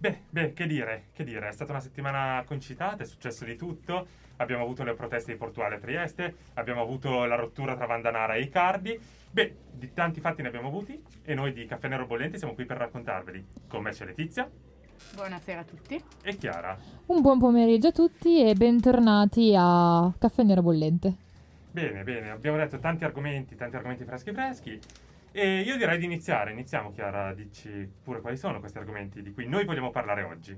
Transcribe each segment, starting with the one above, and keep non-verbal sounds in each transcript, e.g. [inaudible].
Beh, beh, che dire, che dire, è stata una settimana concitata, è successo di tutto. Abbiamo avuto le proteste di Portuale a Trieste, abbiamo avuto la rottura tra Vandanara e Icardi. Beh, di tanti fatti ne abbiamo avuti e noi di Caffè Nero Bollente siamo qui per raccontarveli. Con me c'è Letizia Buonasera a tutti. e Chiara. Un buon pomeriggio a tutti e bentornati a Caffè Nero Bollente. Bene, bene, abbiamo detto tanti argomenti, tanti argomenti freschi freschi. E io direi di iniziare. Iniziamo, Chiara, dici pure quali sono questi argomenti di cui noi vogliamo parlare oggi.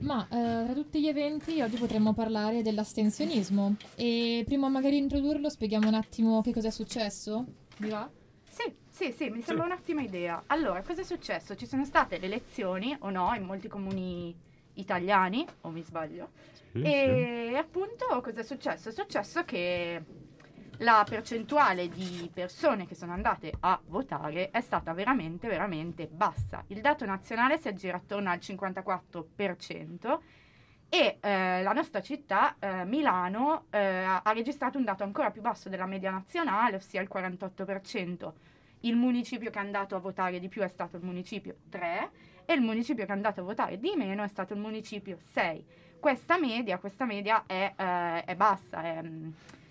Ma eh, tra tutti gli eventi oggi potremmo parlare dell'astensionismo e prima magari di introdurlo spieghiamo un attimo che cosa è successo? Vi va? Sì, sì, sì, mi sembra un'ottima idea. Allora, cosa è successo? Ci sono state le elezioni, o no, in molti comuni italiani, o mi sbaglio? e appunto cosa è successo? È successo che la percentuale di persone che sono andate a votare è stata veramente, veramente bassa. Il dato nazionale si aggira attorno al 54% e eh, la nostra città, eh, Milano, eh, ha registrato un dato ancora più basso della media nazionale, ossia il 48%. Il municipio che è andato a votare di più è stato il municipio 3 e il municipio che è andato a votare di meno è stato il municipio 6. Questa media, questa media è, eh, è bassa, è, mm,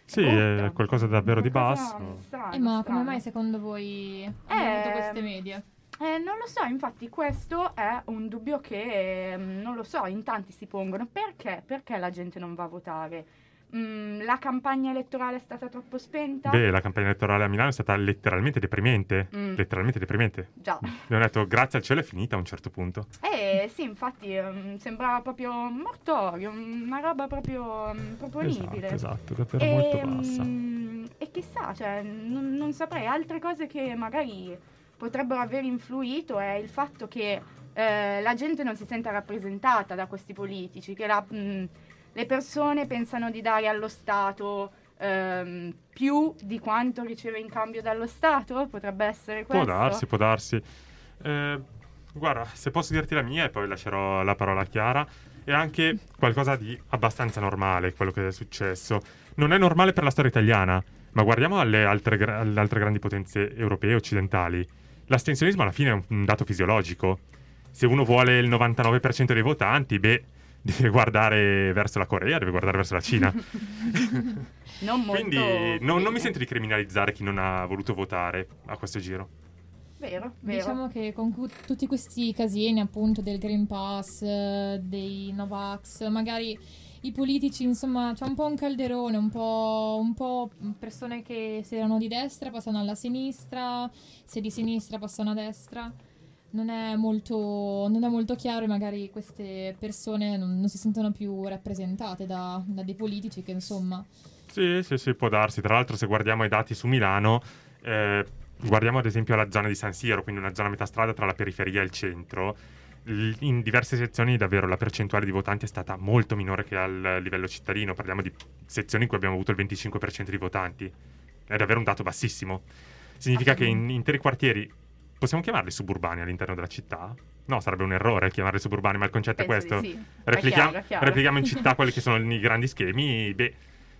Sì, è qualcosa davvero di basso. Eh, strano, ma come mai secondo voi hanno Eh, avuto queste medie? Eh, non lo so, infatti questo è un dubbio che, ehm, non lo so, in tanti si pongono. Perché? Perché la gente non va a votare? Mm, la campagna elettorale è stata troppo spenta? Beh, la campagna elettorale a Milano è stata letteralmente deprimente. Mm. Letteralmente deprimente. Già. Abbiamo detto grazie al cielo è finita a un certo punto. Eh sì, infatti ehm, sembrava proprio mortorio, una roba proprio mm, proponibile. Esatto, esatto, davvero molto E, bassa. mm, e chissà, cioè, non, non saprei, altre cose che magari potrebbero aver influito è il fatto che eh, la gente non si senta rappresentata da questi politici, che la- mm, le persone pensano di dare allo Stato ehm, più di quanto riceve in cambio dallo Stato, potrebbe essere Può questo. darsi, può darsi. Eh, guarda, se posso dirti la mia e poi lascerò la parola a Chiara, è anche qualcosa di abbastanza normale quello che è successo. Non è normale per la storia italiana, ma guardiamo alle altre, alle altre grandi potenze europee e occidentali. L'astensionismo alla fine è un dato fisiologico. Se uno vuole il 99% dei votanti, beh, [laughs] deve guardare verso la Corea, deve guardare verso la Cina. [laughs] Non molto Quindi non, non mi sento di criminalizzare chi non ha voluto votare a questo giro. Vero, vero. Diciamo che con cu- tutti questi casini appunto del Green Pass, dei Novax, magari i politici, insomma, c'è un po' un calderone, un po', un po' persone che se erano di destra passano alla sinistra, se di sinistra passano a destra. Non è molto, non è molto chiaro e magari queste persone non, non si sentono più rappresentate da, da dei politici che insomma... Sì, sì, sì, può darsi. Tra l'altro, se guardiamo i dati su Milano, eh, guardiamo ad esempio la zona di San Siro, quindi una zona a metà strada tra la periferia e il centro. In diverse sezioni davvero la percentuale di votanti è stata molto minore che al livello cittadino. Parliamo di sezioni in cui abbiamo avuto il 25% di votanti. È davvero un dato bassissimo. Significa che in interi quartieri possiamo chiamarli suburbani all'interno della città? No, sarebbe un errore chiamarli suburbani, ma il concetto Penso è questo. sì. Replichiamo, È chiaro, è chiaro. replichiamo in [laughs] città quelli che sono i grandi schemi. Beh,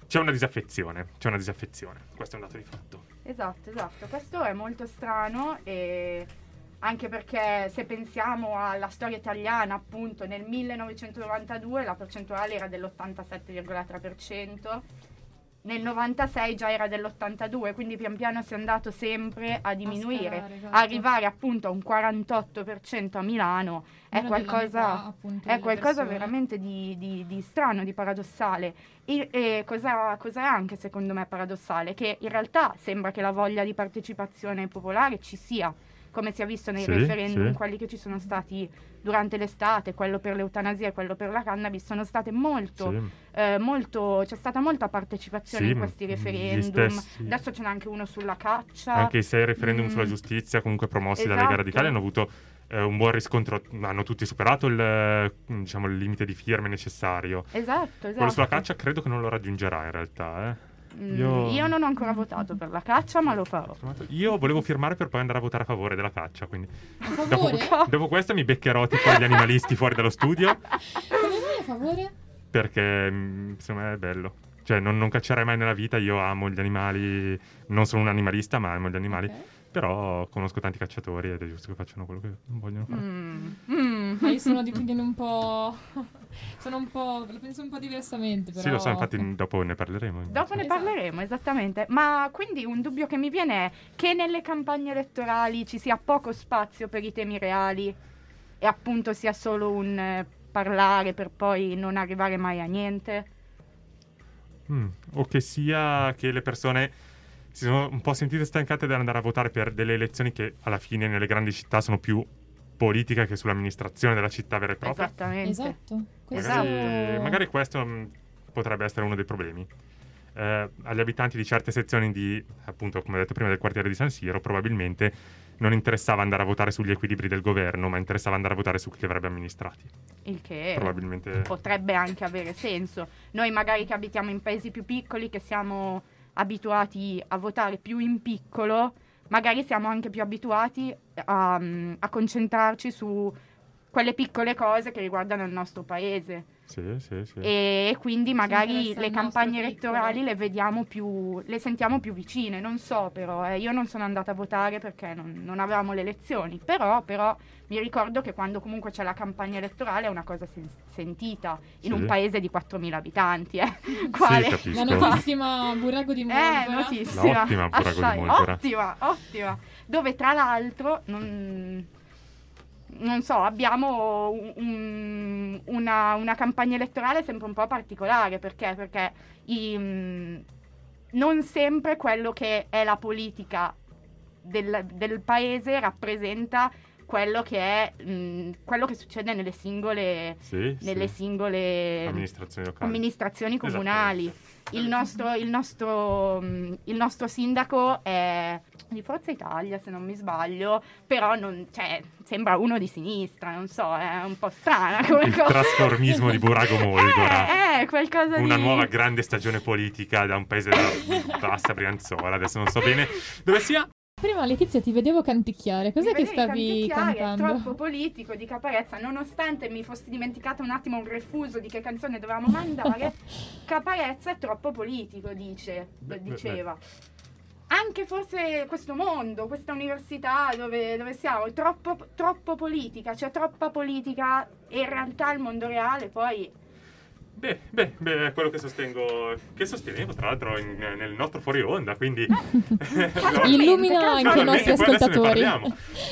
c'è una disaffezione. C'è una disaffezione. Questo è un dato di fatto. Esatto, esatto. Questo è molto strano e anche perché se pensiamo alla storia italiana, appunto, nel 1992 la percentuale era dell'87,3%, nel 96 già era dell'82, quindi pian piano si è andato sempre a diminuire. scalare, esatto. Arrivare appunto a un 48% a Milano è qualcosa metà, appunto, è qualcosa veramente di, di- di strano, di paradossale. E, e cosa, cosa è anche secondo me paradossale? Che in realtà sembra che la voglia di partecipazione popolare ci sia, come si è visto nei Sì, referendum, sì. quelli che ci sono stati durante l'estate, quello per l'eutanasia e quello per la cannabis, sono state molto, Sì. eh, molto c'è stata molta partecipazione in questi referendum. stessi- Adesso ce n'è anche uno sulla caccia. Anche i sei referendum Mm. sulla giustizia, comunque promossi dalla Esatto. Lega Radicale, hanno avuto eh, un buon riscontro. Hanno tutti superato il, diciamo, il limite di firme necessario. Esatto, esatto. Quello sulla caccia credo che non lo raggiungerà in realtà. eh. Mm, Io- io non ho ancora votato per la caccia, ma lo farò. Io volevo firmare per poi andare a votare a favore della caccia. Quindi A dopo, favore? dopo questo mi beccherò tipo gli animalisti fuori dallo studio. [laughs] Come mai a favore? Perché mm, secondo me è bello. Cioè, non, non caccerei mai nella vita. Io amo gli animali. Non sono un animalista, ma amo gli animali. Ok. Però conosco tanti cacciatori ed è giusto che facciano quello che vogliono fare. Mm, mm. Ma io sono di [laughs] un po'. Sono un po'. la penso un po' diversamente. Però... Sì, lo so, infatti dopo ne parleremo. Dopo ne Esatto. parleremo, esattamente. Ma quindi un dubbio che mi viene è che nelle campagne elettorali ci sia poco spazio per i temi reali e appunto sia solo un eh, parlare per poi non arrivare mai a niente. Mm, O che sia che le persone si sono un po' sentite stancate di andare a votare per delle elezioni che alla fine nelle grandi città sono più politica che sull'amministrazione della città vera e propria. Esattamente. Esatto. Questo... Magari, magari questo mm, potrebbe essere uno dei problemi. Eh, agli abitanti di certe sezioni di, appunto, come ho detto prima, del quartiere di San Siro, probabilmente non interessava andare a votare sugli equilibri del governo, ma interessava andare a votare su chi li avrebbe amministrati. Il che Probabilmente. potrebbe anche avere senso. Noi magari che abitiamo in paesi più piccoli, che siamo abituati a votare più in piccolo, magari siamo anche più abituati a, a concentrarci su quelle piccole cose che riguardano il nostro paese. Sì, sì, sì. E quindi magari le campagne elettorali piccolo. le vediamo più, le sentiamo più vicine. Non so però, eh, io non sono andata a votare perché non, non avevamo le elezioni, però, però mi ricordo che quando comunque c'è la campagna elettorale è una cosa sen- sentita in Sì. un paese di 4.000 abitanti. Eh. Quale? La notissima Burago di Eh, Molvora. notissima. L'ottima Burago di Assai, Molvora. Ottima, ottima. Dove tra l'altro, non, non so, abbiamo un- un- una, una campagna elettorale sempre un po' particolare. Perché? Perché i- mh, non sempre quello che è la politica del, del paese rappresenta quello che è mh, quello che succede nelle singole, Sì, nelle sì. singole amministrazioni amministrazioni comunali. Il nostro, il, nostro, mh, il nostro sindaco è di Forza Italia, se non mi sbaglio, però non, cioè, sembra uno di sinistra, non so, è un po' strana come Il cosa. trasformismo di Burago Molgora. [laughs] Eh, eh, qualcosa Una di... nuova grande stagione politica da un paese della [laughs] bassa Brianzola. Adesso non so bene dove sia. Prima Letizia ti vedevo canticchiare. Cos'è Mi che stavi canticchiare, cantando? È troppo politico di Caparezza, nonostante mi fossi dimenticata un attimo un refuso di che canzone dovevamo mandare, [laughs] Caparezza è troppo politico, dice, Beh, beh, diceva. Anche forse questo mondo, questa università dove, dove siamo, è troppo, troppo politica, c'è troppa politica e in realtà il mondo reale poi... Beh, beh, beh, è quello che sostengo, che sostenevo tra l'altro in- nel nostro fuori onda, quindi... [laughs] Illumina anche i nostri ascoltatori.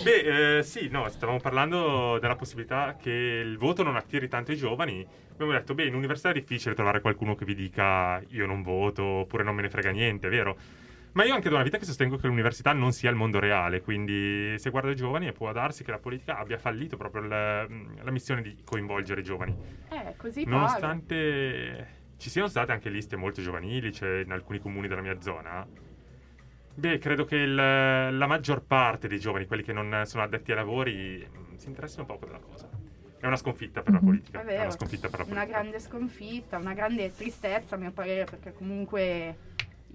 Beh, eh, sì, no, stavamo parlando della possibilità che il voto non attiri tanto i giovani. Abbiamo detto, beh, in università è difficile trovare qualcuno che vi dica io non voto oppure non me ne frega niente, vero? Ma io anche da una vita che sostengo che l'università non sia il mondo reale, quindi se guardo i giovani può darsi che la politica abbia fallito proprio la, la missione di coinvolgere i giovani. Eh, così pare. Nonostante ci siano state anche liste molto giovanili, cioè in alcuni comuni della mia zona, beh, credo che il- la maggior parte dei giovani, quelli che non sono addetti ai lavori, si interessino poco della cosa. È una sconfitta per la Mhm. politica. È È, vero. una sconfitta per la Una politica. grande sconfitta, una grande tristezza a mio parere perché comunque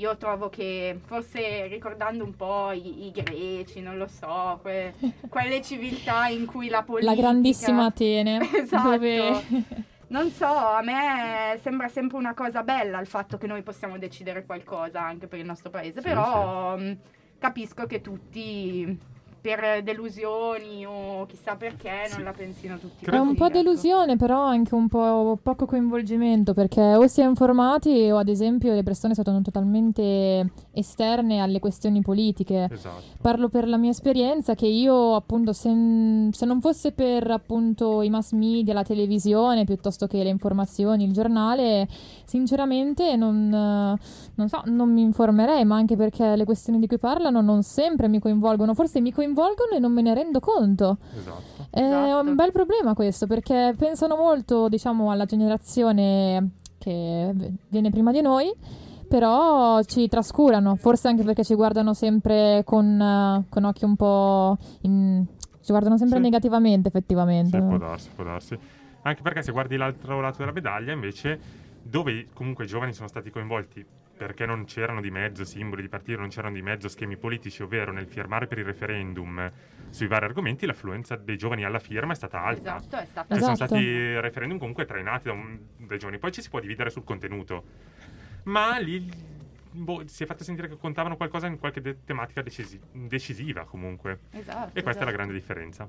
io trovo che forse ricordando un po' i, i greci, non lo so, que- [laughs] quelle civiltà in cui la politica... La grandissima Atene. [laughs] Esatto. Dove... [laughs] Non so, a me sembra sempre una cosa bella il fatto che noi possiamo decidere qualcosa anche per il nostro paese, Sì, però mh, capisco che tutti per delusioni o chissà perché Sì. non la pensino tutti È un po' ecco. delusione, però anche un po' poco coinvolgimento, perché o si è informati o ad esempio le persone sono totalmente esterne alle questioni politiche. Esatto. Parlo per la mia esperienza che io appunto se, se non fosse per appunto i mass media, la televisione, piuttosto che le informazioni, il giornale, sinceramente non, non so, non mi informerei, ma anche perché le questioni di cui parlano non sempre mi coinvolgono, forse mi coinvolgono e non me ne rendo conto. Esatto. È Esatto. un bel problema questo, perché pensano molto, diciamo, alla generazione che viene prima di noi, però ci trascurano, forse anche perché ci guardano sempre con, con occhi un po'... in- ci guardano sempre Sì. negativamente, effettivamente. Sì, può darsi, può darsi. Anche perché se guardi l'altro lato della medaglia, invece, dove comunque i giovani sono stati coinvolti perché non c'erano di mezzo simboli di partito, non c'erano di mezzo schemi politici, ovvero nel firmare per il referendum sui vari argomenti, l'affluenza dei giovani alla firma è stata alta. Esatto, è stata Cioè, sono Esatto. stati referendum comunque trainati da un- dai giovani. Poi ci si può dividere sul contenuto. Ma lì boh, si è fatto sentire che contavano qualcosa in qualche de- tematica decisi- decisiva comunque. Esatto, E questa è la esatto. grande differenza.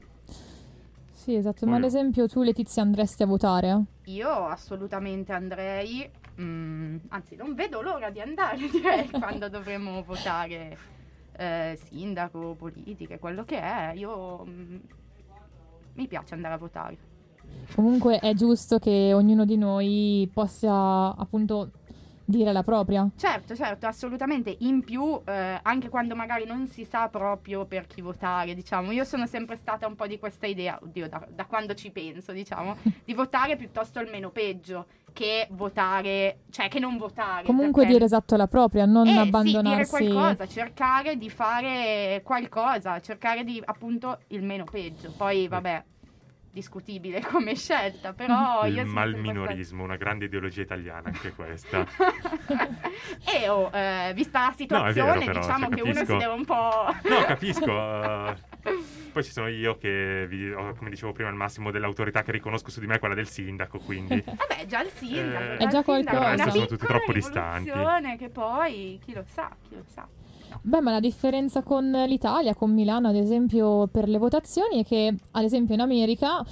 Sì, esatto. Ma ad esempio tu Letizia andresti a votare? Io assolutamente andrei, mm, anzi non vedo l'ora di andare [laughs] direi quando dovremo votare eh, sindaco, politiche, quello che è. Io mm, mi piace andare a votare. Comunque è giusto che ognuno di noi possa appunto dire la propria. Certo, certo, assolutamente. In più, eh, anche quando magari non si sa proprio per chi votare, diciamo, io sono sempre stata un po' di questa idea, oddio, da, da quando ci penso, diciamo, [laughs] di votare piuttosto il meno peggio che votare, cioè che non votare. Comunque perché... dire esatto la propria, non eh, abbandonarsi. Sì, dire qualcosa, cercare di fare qualcosa, cercare di appunto il meno peggio. Poi vabbè, discutibile come scelta, però il io malminorismo, questa... una grande ideologia italiana anche questa. [laughs] e oh, eh, vista la situazione, no, vero, però, diciamo cioè, che uno si deve un po'... no, capisco. Uh, [laughs] poi ci sono io che, vi, come dicevo prima, il massimo dell'autorità che riconosco su di me è quella del sindaco, quindi... Vabbè, già il sindaco. Eh, è già qualcosa. Sono tutti troppo distanti. che poi, chi lo sa, chi lo sa. Beh, ma la differenza con l'Italia, con Milano ad esempio per le votazioni è che ad esempio in America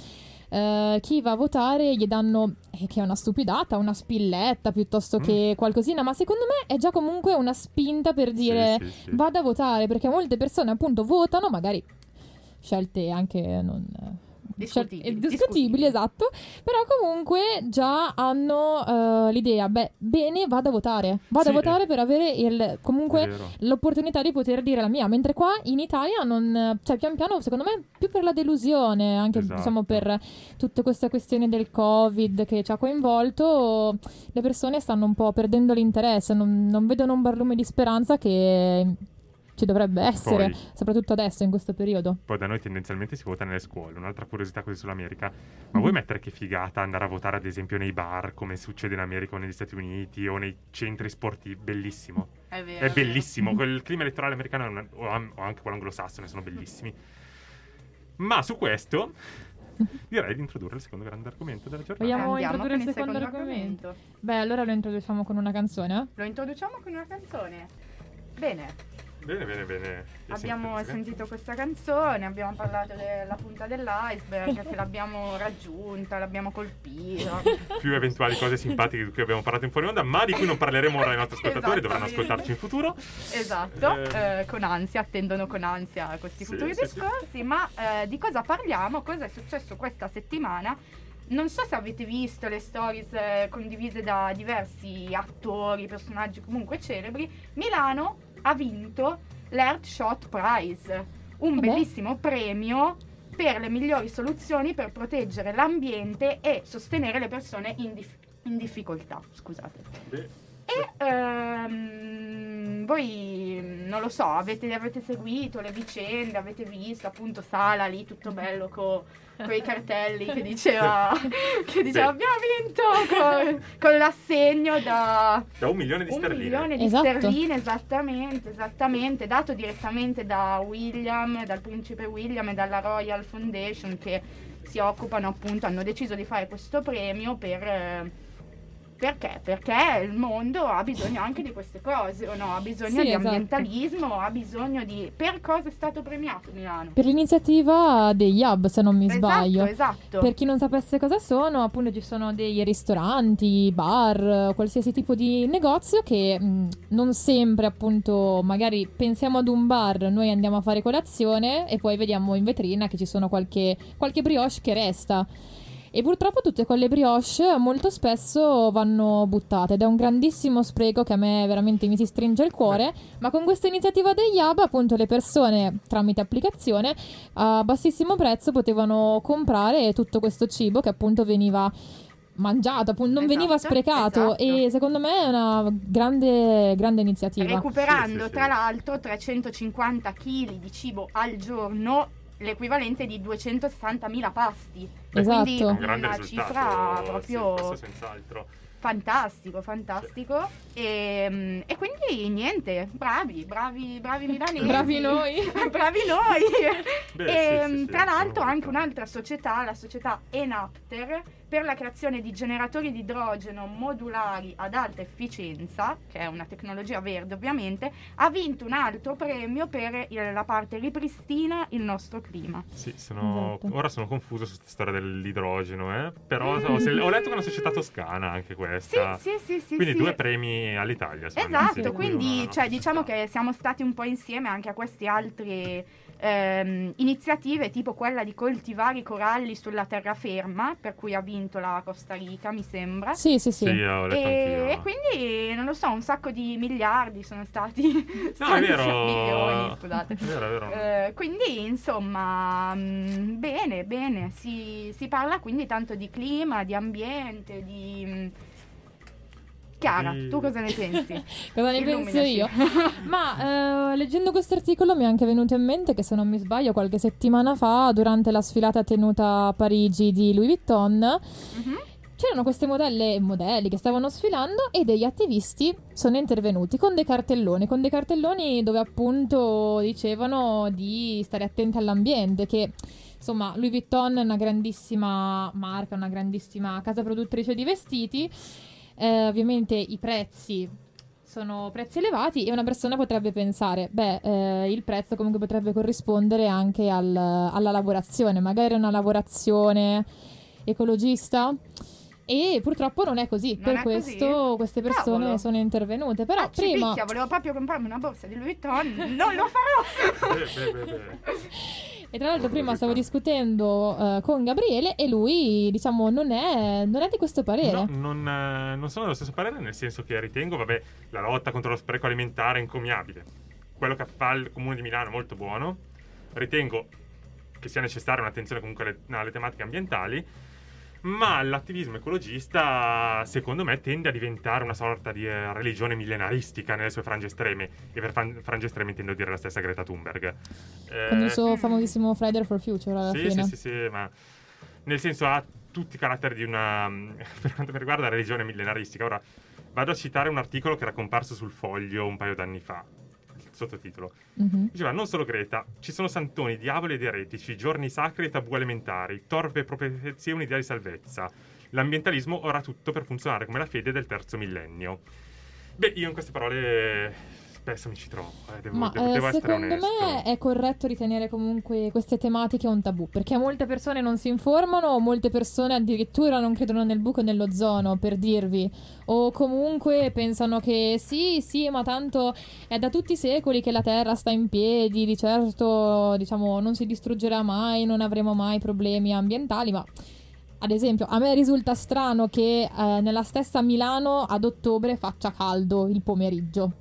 eh, chi va a votare gli danno, eh, che è una stupidata, una spilletta piuttosto mm. che qualcosina, ma secondo me è già comunque una spinta per dire sì, sì, sì. vada a votare, perché molte persone appunto votano, magari scelte anche non discutibili, cioè, discutibili, esatto. Però comunque già hanno uh, l'idea, beh, bene, vado a votare. Vado sì. a votare per avere il, comunque l'opportunità di poter dire la mia. Mentre qua in Italia non, cioè pian piano, secondo me, più per la delusione, anche esatto. diciamo per tutte queste questioni del Covid che ci ha coinvolto, le persone stanno un po' perdendo l'interesse, non, non vedono un barlume di speranza che ci dovrebbe essere, poi, soprattutto adesso in questo periodo. Poi da noi tendenzialmente si vota nelle scuole. Un'altra curiosità così sull'America, ma mm. vuoi mettere che figata andare a votare ad esempio nei bar, come succede in America o negli Stati Uniti o nei centri sportivi? Bellissimo. È vero. È bellissimo. [laughs] Quel clima elettorale americano una, o, anche quello anglosassone sono bellissimi. Ma su questo direi di introdurre il secondo grande argomento della giornata. Vogliamo Andiamo introdurre il secondo, secondo argomento? argomento? Beh, allora lo introduciamo con una canzone. Lo introduciamo con una canzone. Bene. Bene, bene, bene. abbiamo sentito questa canzone, abbiamo parlato della punta dell'iceberg, che l'abbiamo raggiunta, l'abbiamo colpita. [laughs] Più eventuali cose simpatiche di cui abbiamo parlato in fuori onda, ma di cui non parleremo ora ai nostri ascoltatori, dovranno ascoltarci in futuro. Esatto, eh... Eh, con ansia, attendono con ansia questi sì, futuri sì, discorsi, sì. ma eh, di cosa parliamo? Cosa è successo questa settimana? Non so se avete visto le stories eh, condivise da diversi attori, personaggi comunque celebri. Milano ha vinto l'Earthshot Prize, un Beh. bellissimo premio per le migliori soluzioni per proteggere l'ambiente e sostenere le persone in, dif- in difficoltà. Scusate. Beh. E ehm, voi non lo so, avete, avete, seguito le vicende, avete visto appunto Sala lì tutto bello con quei [laughs] cartelli che diceva, [laughs] che diceva abbiamo vinto con, con, l'assegno da, da un milione di un sterline. milione di esatto. sterline, esattamente, esattamente, dato direttamente da William, dal principe William e dalla Royal Foundation che si occupano appunto, hanno deciso di fare questo premio per... Perché? Perché il mondo ha bisogno anche di queste cose, o no? Ha bisogno sì, di esatto. ambientalismo, ha bisogno di... Per cosa è stato premiato Milano? Per l'iniziativa degli hub, se non mi esatto, sbaglio. Esatto. Per chi non sapesse cosa sono, appunto ci sono dei ristoranti, bar, qualsiasi tipo di negozio che mh, non sempre, appunto, magari pensiamo ad un bar, noi andiamo a fare colazione e poi vediamo in vetrina che ci sono qualche, qualche brioche che resta. E purtroppo tutte quelle brioche molto spesso vanno buttate ed è un grandissimo spreco che a me veramente mi si stringe il cuore. Ma con questa iniziativa degli hub, appunto, le persone tramite applicazione a bassissimo prezzo potevano comprare tutto questo cibo che appunto veniva mangiato, appunto, non esatto, veniva sprecato esatto. e secondo me è una grande, grande iniziativa. Recuperando sì, sì, sì. tra l'altro 350 kg di cibo al giorno l'equivalente di 260.000 pasti. Esatto. Quindi una cifra proprio... Sì, senz'altro. Fantastico, fantastico. E, mm, e quindi niente, bravi, bravi, bravi milanesi. [laughs] Bravi noi. [laughs] bravi noi. Beh, e, sì, sì, mm, sì, tra l'altro anche un'altra società, la società Enapter, per la creazione di generatori di idrogeno modulari ad alta efficienza, che è una tecnologia verde ovviamente, ha vinto un altro premio per la parte ripristina il nostro clima. Sì, sono- Esatto. ora sono confuso su questa storia dell'idrogeno, eh? però Mm. ho, se- ho letto che è una società toscana anche Sì, questa. sì, sì, sì. Quindi sì. due premi all'Italia. sì, Esatto, una quindi cioè, diciamo che siamo stati un po' insieme anche a queste altre ehm, iniziative, tipo quella di coltivare i coralli sulla terraferma, per cui ha vinto la Costa Rica, mi sembra. Sì, sì, sì. Sì, E, e quindi non lo so, un sacco di miliardi sono stati No, [laughs] vero. milioni, scusate. È vero, è vero. Eh, quindi insomma, mh, bene, bene, si, si parla quindi tanto di clima, di ambiente, di... mh. Chiara, Di- tu cosa ne pensi? [laughs] Cosa ne penso io? [laughs] Ma eh, leggendo questo articolo mi è anche venuto in mente che se non mi sbaglio qualche settimana fa, durante la sfilata tenuta a Parigi di Louis Vuitton, Mhm. c'erano queste modelle e modelli che stavano sfilando e degli attivisti sono intervenuti con dei cartelloni, con dei cartelloni dove appunto dicevano di stare attenti all'ambiente, che insomma Louis Vuitton è una grandissima marca, una grandissima casa produttrice di vestiti, Eh, ovviamente i prezzi sono prezzi elevati e una persona potrebbe pensare, beh, eh, il prezzo comunque potrebbe corrispondere anche al- alla lavorazione, magari una lavorazione ecologista. E purtroppo non è così, Non per è questo così? queste persone Cavolo. sono intervenute. Però Ah, prima, picchia, volevo proprio comprarmi una borsa di Louis Vuitton, non lo farò! Beh, beh, beh, beh. [laughs] e tra l'altro prima stavo discutendo eh, con Gabriele e lui, diciamo, non è, non è di questo parere. No, non, eh, non sono dello stesso parere, nel senso che ritengo, vabbè, la lotta contro lo spreco alimentare è incommiabile. Quello che fa il Comune di Milano è molto buono. Ritengo che sia necessaria un'attenzione comunque alle, alle tematiche ambientali. Ma l'attivismo ecologista, secondo me, tende a diventare una sorta di eh, religione millenaristica nelle sue frange estreme. E per frange estreme intendo dire la stessa Greta Thunberg. Con Eh, il suo famosissimo Friday for Future alla sì, fine. Sì, sì, sì, ma nel senso ha tutti i caratteri di una, [laughs] per quanto mi riguarda, religione millenaristica. Ora, vado a citare un articolo che era comparso sul foglio un paio d'anni fa, sottotitolo. Mhm. Diceva, non solo Greta, ci sono santoni, diavoli ed eretici, giorni sacri e tabù elementari, torve profezie un'idea di salvezza. L'ambientalismo ora tutto per funzionare come la fede del terzo millennio. Beh, io in queste parole spesso mi ci trovo, eh, devo, Ma devo- eh, devo secondo me è corretto ritenere comunque queste tematiche un tabù, perché molte persone non si informano, molte persone addirittura non credono nel buco e nell'ozono, per dirvi, o comunque pensano che sì, sì, ma tanto è da tutti i secoli che la Terra sta in piedi, di certo, diciamo, non si distruggerà mai, non avremo mai problemi ambientali, ma ad esempio, a me risulta strano che eh, nella stessa Milano ad ottobre faccia caldo il pomeriggio.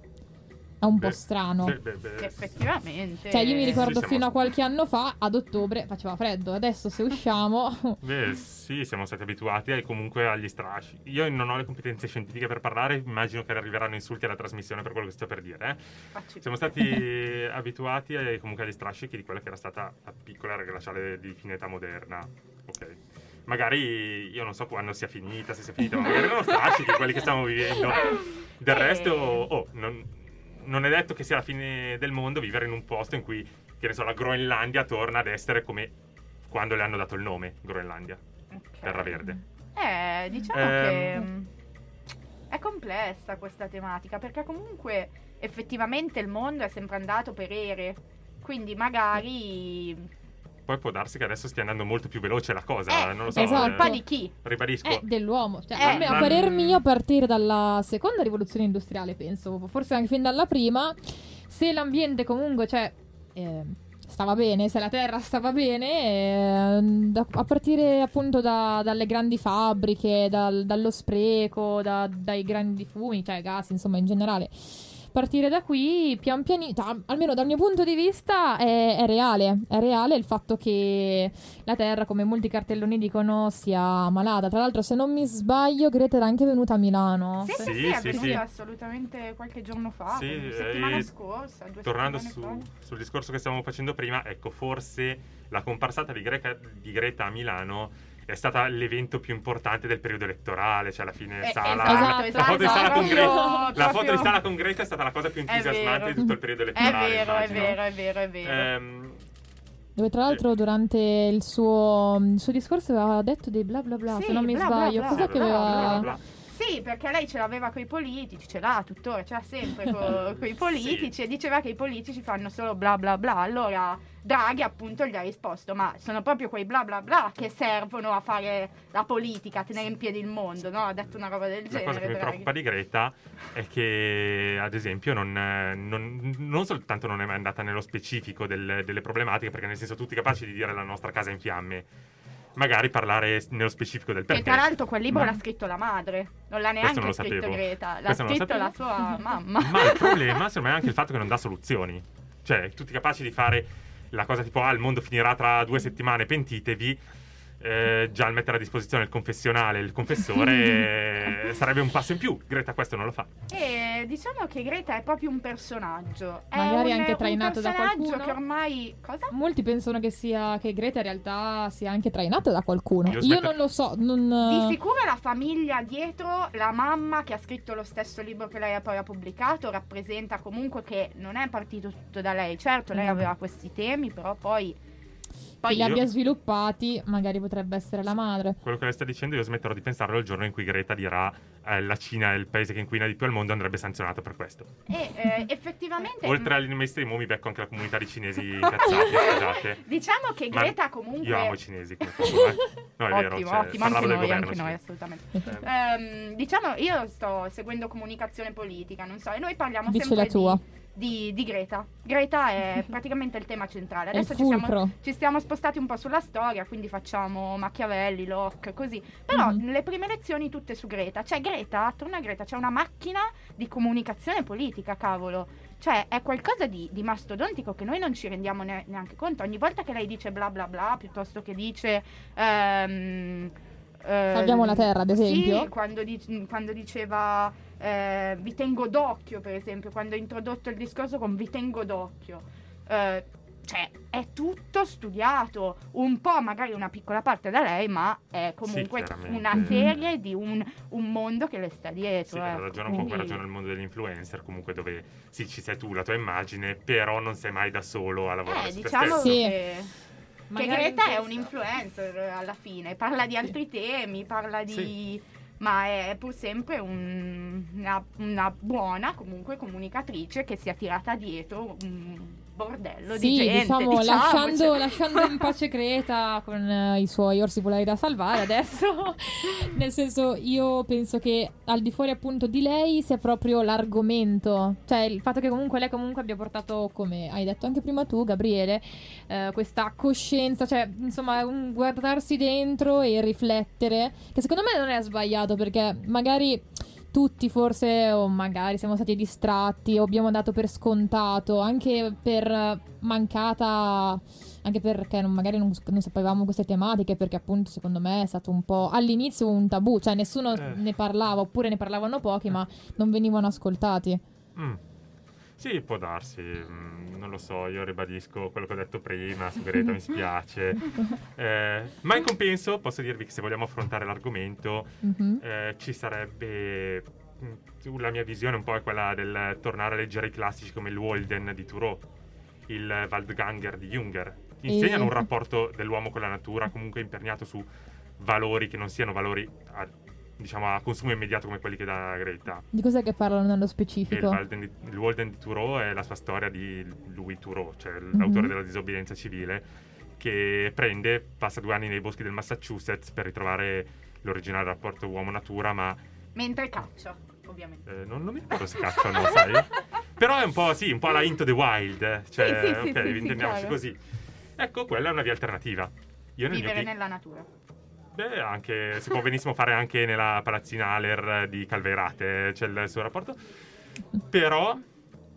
È un po' strano. beh, beh, effettivamente... Cioè, io mi ricordo Sì, fino a qualche anno fa, ad ottobre faceva freddo. Adesso, se usciamo, [laughs] Beh, sì, siamo stati abituati ai- comunque agli strascichi. Io non ho le competenze scientifiche per parlare, immagino che arriveranno insulti alla trasmissione per quello che sto per dire. eh. Siamo stati [laughs] abituati ai- comunque agli strascichi di quella che era stata la piccola era glaciale di fine età moderna. Ok. Magari io non so quando sia finita, se sia finita, ma magari erano strascichi quelli che stiamo vivendo. Del Eh. resto, oh, non, non è detto che sia la fine del mondo vivere in un posto in cui, che ne so, la Groenlandia torna ad essere come quando le hanno dato il nome, Groenlandia, Ok. terra verde. Eh, diciamo Ehm. che è complessa questa tematica perché comunque effettivamente il mondo è sempre andato per ere. Quindi magari Poi può darsi che adesso stia andando molto più veloce la cosa, Eh, non lo so. esatto. colpa eh, di chi? ribadisco. è dell'uomo. Cioè, Eh, a, parer mio, a partire dalla seconda rivoluzione industriale, penso, forse anche fin dalla prima, se l'ambiente comunque, cioè, eh, stava bene, se la terra stava bene, eh, da- a partire appunto da- dalle grandi fabbriche, dal- dallo spreco, da- dai grandi fumi, cioè gas, insomma, in generale. Partire da qui, pian pianino, almeno dal mio punto di vista, è, è reale. È reale il fatto che la Terra, come molti cartelloni dicono, sia malata. Tra l'altro, se non mi sbaglio, Greta era anche venuta a Milano. Sì, sì, Sì, sì, sì, assolutamente qualche giorno fa, Sì, eh, settimana e scorsa, due Tornando su- fa. sul discorso che stavamo facendo prima, ecco, forse la comparsata di, Greca- di Greta a Milano è stata l'evento più importante del periodo elettorale, cioè alla fine Eh, Sala, esatto, la foto di Sala con proprio- Greta, la foto di Sala con Greta è stata la cosa più È entusiasmante vero. di tutto il periodo È elettorale. vero, è immagino. vero, è vero, è vero. Ehm, Dove tra l'altro durante il suo, il suo discorso aveva detto dei bla bla bla, Sì, se non mi bla bla sbaglio. bla, Cos'è che bla bla aveva... Sì, perché lei ce l'aveva con i politici, ce l'ha tuttora, ce l'ha sempre con [laughs] i politici Sì. e diceva che i politici fanno solo bla bla bla. Allora Draghi appunto gli ha risposto, ma sono proprio quei bla bla bla che servono a fare la politica, a tenere in piedi il mondo, no? Ha detto una roba del La genere. cosa che mi Draghi. preoccupa di Greta è che, ad esempio, non, non- non soltanto non è mai andata nello specifico del- delle problematiche, perché nel senso tutti capaci di dire la nostra casa in fiamme, magari parlare nello specifico del Che perché. tra l'altro quel libro Ma- l'ha scritto la madre, non l'ha neanche non lo scritto sapevo. Greta, l'ha Questo scritto la sua [laughs] mamma. Ma il problema, secondo me, è anche il fatto che non dà soluzioni. Cioè, tutti capaci di fare la cosa tipo, ah, il mondo finirà tra due settimane, pentitevi. Eh, già il mettere a disposizione il confessionale e il confessore [laughs] eh, sarebbe un passo in più. Greta questo non lo fa. E diciamo che Greta è proprio un personaggio. È Magari un, anche un trainato da personaggio qualcuno. che ormai... Cosa? Molti pensano che sia che Greta in realtà sia anche trainata da qualcuno. Io Io, non lo so, non Di sicuro la famiglia dietro, la mamma che ha scritto lo stesso libro che lei ha poi ha pubblicato, rappresenta comunque che non è partito tutto da lei. Certo, lei No. aveva questi temi, però poi... poi li io- abbia sviluppati, magari potrebbe essere la madre. Quello che lei sta dicendo, io smetterò di pensarlo il giorno in cui Greta dirà eh, la Cina è il paese che inquina di più al mondo, andrebbe sanzionato per questo. E eh, effettivamente... Oltre all'investimento, mi becco anche la comunità di cinesi [laughs] incazzati, scusate. Diciamo che Ma Greta comunque... Io amo i cinesi come eh. No, è vero, ottimo, cioè, ottimo, anche noi, governo anche noi, assolutamente. Eh, Ehm, diciamo, io sto seguendo comunicazione politica, non so, e noi parliamo Dici sempre la tua. Di, di- di Greta. Greta è [laughs] praticamente il tema centrale. Adesso ci siamo, ci stiamo spostati un po' sulla storia, quindi facciamo Machiavelli, Locke, così. Però Mhm. le prime lezioni tutte su Greta. Cioè, Greta, attorno a Greta c'è una macchina di comunicazione politica, cavolo. Cioè, è qualcosa di, di mastodontico che noi non ci rendiamo ne- neanche conto. Ogni volta che lei dice bla bla bla, piuttosto che dice... ehm, eh, Salviamo la terra, ad esempio. Sì, quando, dic- quando diceva eh, vi tengo d'occhio, per esempio, quando ha introdotto il discorso con vi tengo d'occhio. Eh, cioè, è tutto studiato, un po' magari una piccola parte da lei, ma è comunque chiaramente. una serie di un, un mondo che le sta Sì, dietro. ha ecco. ragione un po' come ragiona il mondo degli influencer, comunque dove sì, ci sei tu, la tua immagine, però non sei mai da solo a lavorare Eh, su te diciamo stesso. Sì. che, che Greta è un influencer alla fine, parla di altri temi, parla di... Sì. Ma è pur sempre un- una, una buona comunque comunicatrice che si è tirata dietro un bordello Sì, di gente. diciamo, diciamocelo. lasciando, lasciando in pace [laughs] Greta con eh, i suoi orsi polari da salvare adesso. [laughs] Nel senso, io penso che al di fuori appunto di lei sia proprio l'argomento. Cioè, il fatto che comunque lei comunque abbia portato, come hai detto anche prima tu, Gabriele, eh, questa coscienza, cioè, insomma, un guardarsi dentro e riflettere, che secondo me non è sbagliato perché magari tutti forse o magari siamo stati distratti o abbiamo dato per scontato anche per eh, mancata anche perché non- magari non, non sapevamo queste tematiche perché appunto secondo me è stato un po' all'inizio un tabù cioè nessuno Eh. ne parlava oppure ne parlavano pochi ma non venivano ascoltati Mm. Sì, può darsi, mm, non lo so, io ribadisco quello che ho detto prima, su Greta mi spiace. [laughs] Eh, ma in compenso posso dirvi che se vogliamo affrontare l'argomento Mhm. eh, ci sarebbe... mm, La mia visione un po' è quella del tornare a leggere i classici come il Walden di Thoreau, il Waldganger di Junger. Insegnano E- un rapporto dell'uomo con la natura comunque imperniato su valori che non siano valori diciamo, a consumo immediato come quelli che dà Greta. di cos'è che parlano nello il, specifico il Walden di Thoreau è la sua storia di Louis Thoreau, cioè Mhm. l'autore della disobbedienza civile, che prende, passa due anni nei boschi del Massachusetts per ritrovare l'originale rapporto uomo-natura, ma Mentre caccia, ovviamente. eh, non, non mi ricordo se cazzo o no, sai? Però è un po' sì, un po' la Into the Wild, eh, cioè, Sì, sì, sì, ok, sì, intendiamoci così. Ecco, quella è una via alternativa. Io nel mio Vivere pic- nella natura. Beh, anche, si può benissimo fare anche nella palazzina Aller di Calverate, c'è il suo rapporto. Però,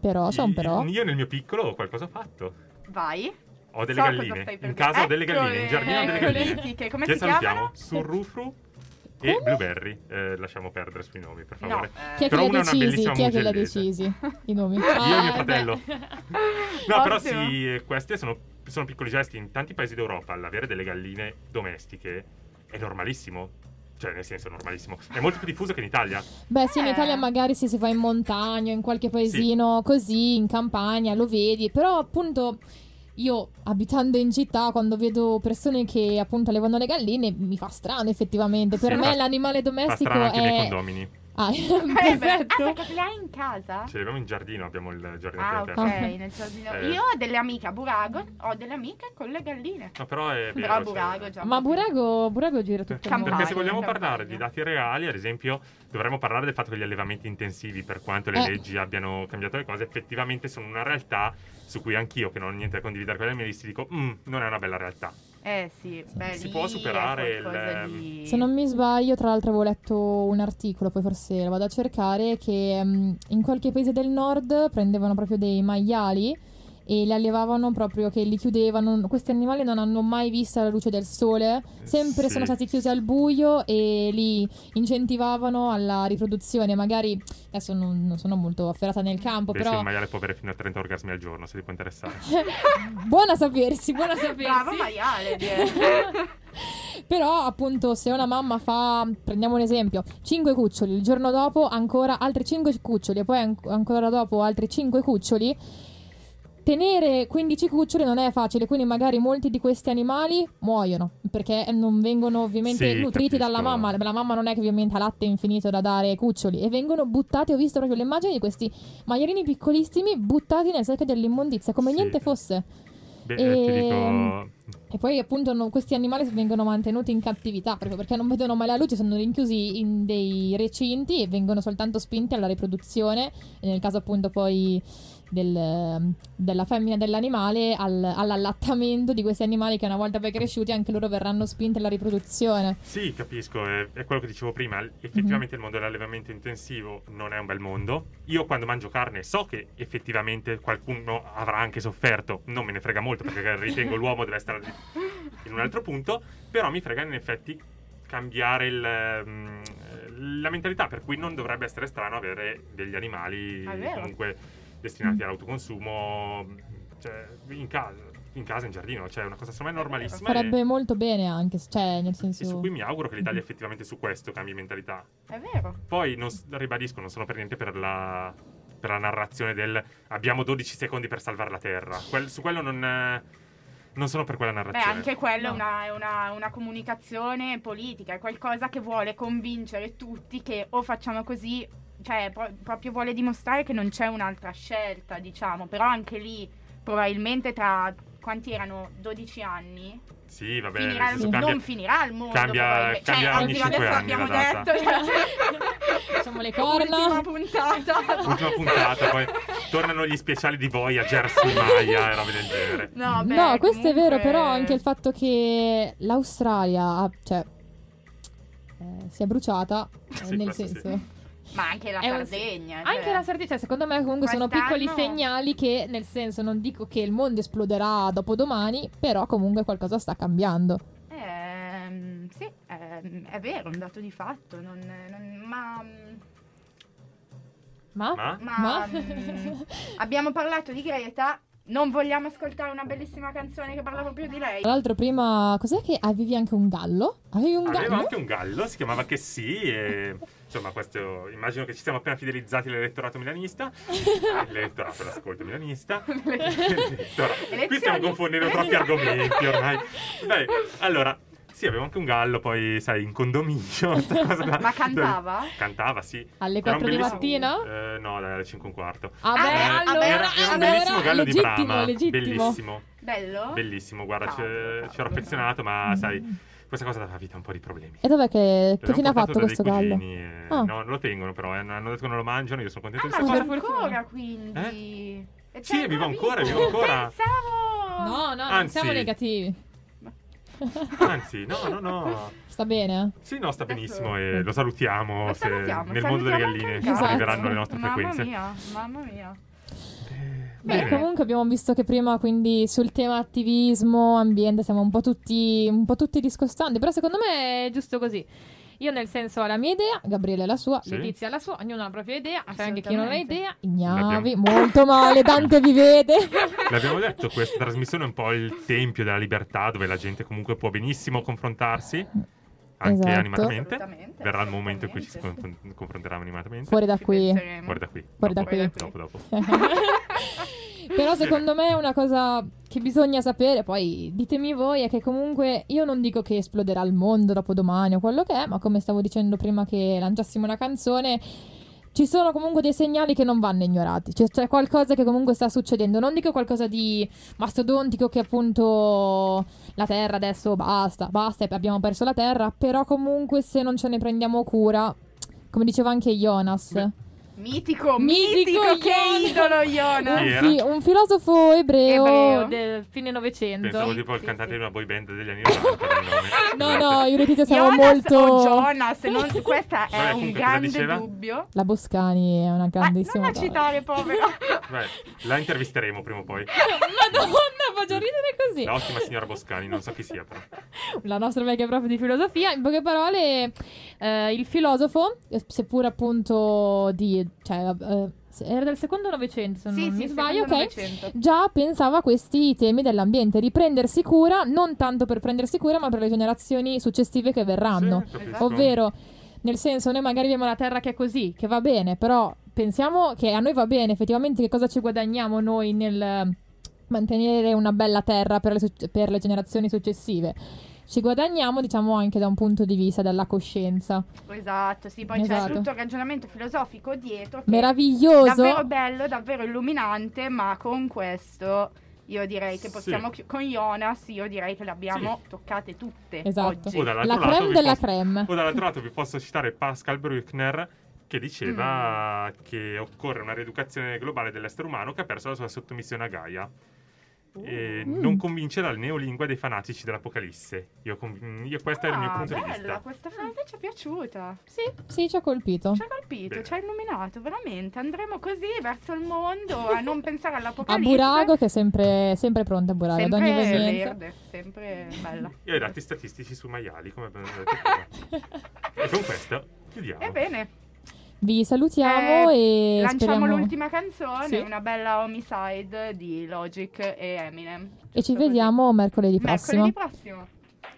però io- però io nel mio piccolo qualcosa ho fatto. Vai. Ho delle So cosa galline. stai per In dire. casa ho delle galline, in giardino ho delle eccole, galline. tiche. Come che si salutiamo? chiamano? Surrufru e Come? Blueberry. Eh, lasciamo perdere sui nomi, per No, favore. chi è che Però li ha una è una decisi bellissima chi è che li ha mugellese. decisi i nomi Io e mio Ah, fratello. beh. No, però Ottimo. sì, eh, questi sono, sono piccoli gesti. In tanti paesi d'Europa l'avere delle galline domestiche è normalissimo. Cioè, nel senso, normalissimo. È molto più diffuso che in Italia. Beh, sì, in Eh. Italia magari se si va in montagna, in qualche paesino così, in campagna, lo vedi. Però appunto io, abitando in città, quando vedo persone che appunto allevano le galline, mi fa strano effettivamente. Per Sì, me fa- l'animale Fa domestico strano anche nei è... condomini. Ah, Eh, [laughs] beh, ah, perfetto. perché le hai in casa? Ce l'abbiamo in giardino, abbiamo il giardino Ah, ok, nel giardino. Eh. Io ho delle amiche a Burago, ho delle amiche con le galline. No, però è vero. Però cioè- Burago già. Ma Burago, Burago gira tutto il Campagna. mondo. Perché se vogliamo Campagna. parlare di dati reali, ad esempio, dovremmo parlare del fatto che gli allevamenti intensivi, per quanto le Eh. leggi abbiano cambiato le cose, effettivamente sono una realtà su cui anch'io, che non ho niente da condividere con i miei listi, dico, "Mm, non è una bella realtà. Eh sì, beh, Si lì può superare il- di- Se non mi sbaglio, tra l'altro avevo letto un articolo, poi forse lo vado a cercare, che mm, in qualche paese del nord prendevano proprio dei maiali e li allevavano proprio che li chiudevano. Questi animali non hanno mai visto la luce del sole, sempre Sì. sono stati chiusi al buio e li incentivavano alla riproduzione. Magari adesso non, non sono molto afferrata nel campo, Beh, sì, però un maiale può avere fino a 30 orgasmi al giorno, se ti può interessare. [laughs] buona sapersi, buona sapersi. Bravo maiale. [laughs] Però, appunto, se una mamma fa, prendiamo un esempio, 5 cuccioli, il giorno dopo ancora altri 5 cuccioli e poi an- ancora dopo altri 5 cuccioli, tenere 15 cuccioli non è facile, quindi magari molti di questi animali muoiono perché non vengono ovviamente Sì, nutriti dalla capisco. mamma. La mamma non è che ovviamente ha latte infinito da dare ai cuccioli e vengono buttati. Ho visto proprio le immagini di questi maialini piccolissimi buttati nel secchio dell'immondizia come Sì. niente fosse. Beh, E- eh, dico... E poi appunto no- questi animali vengono mantenuti in cattività proprio perché non vedono mai la luce, sono rinchiusi in dei recinti e vengono soltanto spinti alla riproduzione, e nel caso appunto poi del- della femmina dell'animale, al- all'allattamento di questi animali che una volta poi cresciuti anche loro verranno spinti alla riproduzione. Sì, capisco, è, è quello che dicevo prima. Effettivamente Mhm. il mondo dell'allevamento intensivo non è un bel mondo. Io quando mangio carne so che effettivamente qualcuno avrà anche sofferto. Non me ne frega molto perché [laughs] ritengo l'uomo deve stare in un altro punto, però mi frega in effetti cambiare il, ehm, la mentalità, per cui non dovrebbe essere strano avere degli animali comunque destinati Mm. all'autoconsumo cioè, in casa, in casa, in giardino, cioè è una cosa secondo me normalissima. Farebbe e- molto bene anche, cioè nel e senso... su cui mi auguro che l'Italia effettivamente su questo cambi mentalità. È vero. Poi non ribadisco, non sono per niente per la, per la narrazione del abbiamo 12 secondi per salvare la Terra. Quel- su quello non, non sono per quella Beh, narrazione. anche quello è No. una, è una- una comunicazione politica, è qualcosa che vuole convincere tutti che o facciamo così, cioè pro- proprio vuole dimostrare che non c'è un'altra scelta, diciamo, però anche lì probabilmente tra quanti erano 12 anni Sì, vabbè, finirà il- senso, cambia- non finirà il mondo cambia- probabilmente. cambia cioè, ogni oddio, cinque adesso anni abbiamo la data. detto cioè, [laughs] Facciamo le ultima corna. puntata [laughs] Ultima puntata, poi tornano gli speciali di Voyager su Maya e robe del genere. no, beh, no, questo è vero, comunque- però anche il fatto che l'Australia, ha- cioè, eh, si è bruciata, eh, Sì, nel questo sì. Ma anche la È un- Sardegna Anche cioè. la Sardegna, cioè, secondo me comunque sono piccoli Quest'anno- segnali che, nel senso, non dico che il mondo esploderà dopodomani, però comunque qualcosa sta cambiando. Ehm, sì, ehm, è vero, è un dato di fatto, non- non- ma, Ma? Ma? ma, Ma? mm, abbiamo parlato di Greta, non vogliamo ascoltare una bellissima canzone che parla proprio di lei? Tra l'altro prima, cos'è che avevi anche un gallo? Avevi un Aveva gallo? anche un gallo, si chiamava Che sì, e insomma, questo immagino che ci siamo appena fidelizzati all'elettorato milanista. [laughs] L'elettorato, l'ascolto milanista. [laughs] L'elettorato. Qui stiamo confondendo troppi argomenti ormai. Beh, allora, sì, avevo anche un gallo, poi sai, in condominio. [laughs] da- Ma cantava? Cantava, sì. Alle Era un 4 di mattina? Eh, no, dai, alle 5 e un quarto. Ah, beh, beh, allora, era, era un allora, bellissimo gallo legittimo, di Brahma. legittimo. Bellissimo, Bello? bellissimo. Guarda, ci ero affezionato, ma sai, questa cosa dava vita a un po' di problemi. E dov'è che, che fine ha fatto questo gallo? e- Ah. No, non lo tengono però, eh, hanno detto che non lo mangiano, io sono contento Ah, di ma per fortuna. ancora quindi? E Sì, c'è è vivo ancora vivo ancora. Pensavo! No, no, non Anzi- siamo negativi. [laughs] Anzi, no, no, no. Sta bene? Sì, no, sta Adesso- benissimo e lo salutiamo, Lo se salutiamo, nel mondo delle galline gatto. arriveranno le nostre mamma frequenze. Mia, mamma mia. Beh, Bene. comunque abbiamo visto che prima quindi sul tema attivismo, ambiente, siamo un po' tutti, un po' tutti discostanti, però secondo me è giusto così. Io nel senso ho la mia idea, Gabriele la sua, Sì. Letizia la sua, ognuno ha la propria idea, c'è anche chi non ha idea, ignavi, molto male, Dante vi vede. [laughs] L'abbiamo detto, questa trasmissione è un po' il tempio della libertà dove la gente comunque può benissimo confrontarsi. Anche Esatto. animatamente. Verrà il momento in cui ci si assolutamente. confron- confronteremo animatamente. Fuori da qui. Fuori da qui. Fuori da Dopo, qui. Dopo, dopo. [laughs] Però secondo me una cosa che bisogna sapere, poi ditemi voi, è che comunque io non dico che esploderà il mondo dopo domani o quello che è, ma come stavo dicendo prima che lanciassimo la canzone, ci sono comunque dei segnali che non vanno ignorati. C'è, c'è qualcosa che comunque sta succedendo. Non dico qualcosa di mastodontico che appunto la Terra adesso basta, basta, abbiamo perso la Terra, però comunque se non ce ne prendiamo cura, come diceva anche Jonas. Beh, Mitico, Mitico mitico, che idolo. Chi Un, fi- un filosofo ebreo, Ebreo. del fine Novecento. Pensavo Sì, tipo il sì, cantante sì. di una boy band degli anni 90 del nome. [laughs] No, no, io Letizia siamo molto... o Jonas, non, questa è Vabbè, un grande dubbio. La Boscani è una Ah, non grandissima la citare, povera. [laughs] Beh, la intervisteremo prima o poi. [laughs] Madonna, faccio ridere così. La ottima signora Boscani, non so chi sia però. La nostra vecchia prof di filosofia. In poche parole, eh, il filosofo, seppur appunto di... Cioè, eh, era del secondo novecento, se sì, non sì, mi sbaglio, ok? Novecento. Già pensava a questi temi dell'ambiente, riprendersi cura, non tanto per prendersi cura, ma per le generazioni successive che verranno. Sì. Ovvero, nel senso, noi magari abbiamo la terra che è così, che va bene, però pensiamo che a noi va bene, effettivamente che cosa ci guadagniamo noi nel mantenere una bella terra per le, per le generazioni successive. Ci guadagniamo, diciamo, anche da un punto di vista della coscienza. Esatto, sì, poi Esatto. c'è tutto il ragionamento filosofico dietro che Meraviglioso. davvero bello, davvero illuminante, ma con questo io direi che Sì. possiamo chi- con Jonas io direi che le abbiamo toccate tutte Esatto. oggi. O dall'altro La lato creme vi della posso- creme. O dall'altro lato vi posso citare Pascal Bruckner che diceva Mm. che occorre una rieducazione globale dell'essere umano che ha perso la sua sottomissione a Gaia. E Mm. non convince la neolingua dei fanatici dell'Apocalisse. Io, conv- io- questo è il mio Ah, punto di bella, vista. questa frase ci è piaciuta. Sì, sì, ci ha colpito. Ci ha colpito, Bene. ci ha illuminato, veramente. Andremo così verso il mondo a non pensare A all'apocalisse. Burago, che è sempre, sempre pronta a Burago, ad sempre ogni evenienza. verde, sempre bella. Io ho i dati statistici su maiali, come abbiamo detto prima. [laughs] e con questo chiudiamo. Ebbene, Vi salutiamo e lanciamo speriamo... l'ultima canzone, Sì. una bella homicide di Logic e Eminem. E ci vediamo mercoledì prossimo. Mercoledì prossimo.